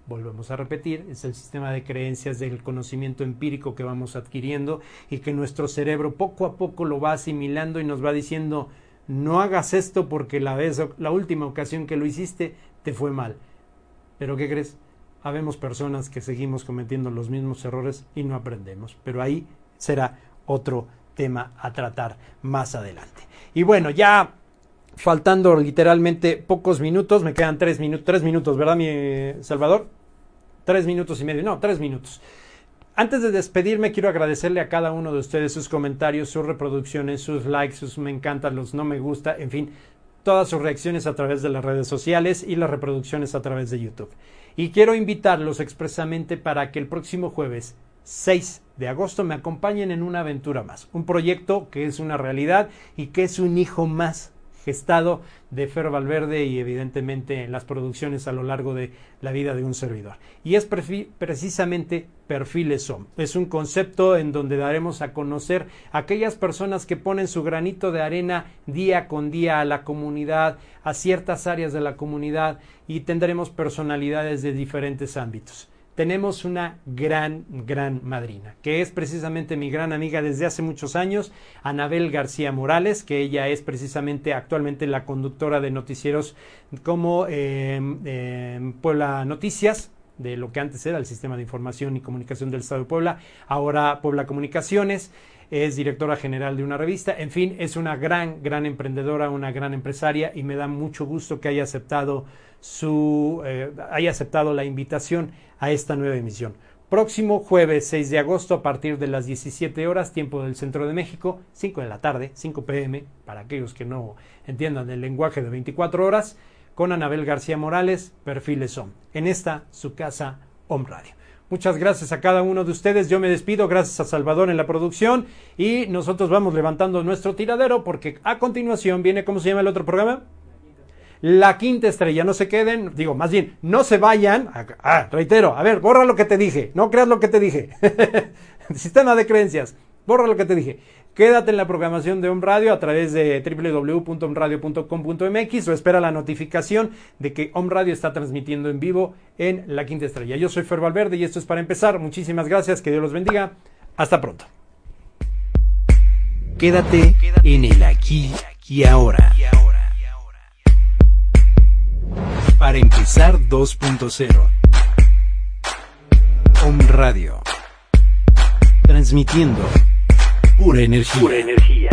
volvemos a repetir, es el sistema de creencias del conocimiento empírico que vamos adquiriendo y que nuestro cerebro poco a poco lo va asimilando y nos va diciendo, no hagas esto porque la vez la última ocasión que lo hiciste te fue mal. Pero ¿qué crees? Habemos personas que seguimos cometiendo los mismos errores y no aprendemos, pero ahí será otro tema a tratar más adelante. Y bueno, ya faltando literalmente pocos minutos, me quedan tres minutos, tres minutos, ¿verdad, mi Salvador? Tres minutos y medio, no, tres minutos. Antes de despedirme, quiero agradecerle a cada uno de ustedes sus comentarios, sus reproducciones, sus likes, sus me encantan, los no me gusta, en fin, todas sus reacciones a través de las redes sociales y las reproducciones a través de YouTube. Y quiero invitarlos expresamente para que el próximo jueves 6 de agosto me acompañen en una aventura más, un proyecto que es una realidad y que es un hijo más gestado de Fer Valverde y evidentemente en las producciones a lo largo de la vida de un servidor. Y es precisamente Perfiles Son. Es un concepto en donde daremos a conocer a aquellas personas que ponen su granito de arena día con día a la comunidad, a ciertas áreas de la comunidad y tendremos personalidades de diferentes ámbitos tenemos una gran, gran madrina, que es precisamente mi gran amiga desde hace muchos años, Anabel García Morales, que ella es precisamente actualmente la conductora de noticieros como eh, Puebla Noticias, de lo que antes era el Sistema de Información y Comunicación del Estado de Puebla, ahora Puebla Comunicaciones, es directora general de una revista, en fin, es una gran, gran emprendedora, una gran empresaria y me da mucho gusto que haya aceptado su, eh, haya aceptado la invitación a esta nueva emisión. Próximo jueves 6 de agosto a partir de las 17 horas, tiempo del centro de México, 5 de la tarde, 5 pm, para aquellos que no entiendan el lenguaje de 24 horas, con Anabel García Morales, Perfiles OM, en esta su casa Home Radio. Muchas gracias a cada uno de ustedes. Yo me despido. Gracias a Salvador en la producción. Y nosotros vamos levantando nuestro tiradero porque a continuación viene, ¿cómo se llama el otro programa? la quinta estrella. No se queden, digo, más bien, no se vayan. Ah, reitero, a ver, borra lo que te dije. No creas lo que te dije. Sistema de creencias. Borra lo que te dije. Quédate en la programación de Home Radio a través de www.omradio.com.mx o espera la notificación de que Home Radio está transmitiendo en vivo en La Quinta Estrella. Yo soy Fer Valverde y esto es para empezar. Muchísimas gracias, que Dios los bendiga. Hasta pronto. Quédate en el aquí y ahora para empezar 2.0. Home Radio. transmitiendo pura energía. Pura energía.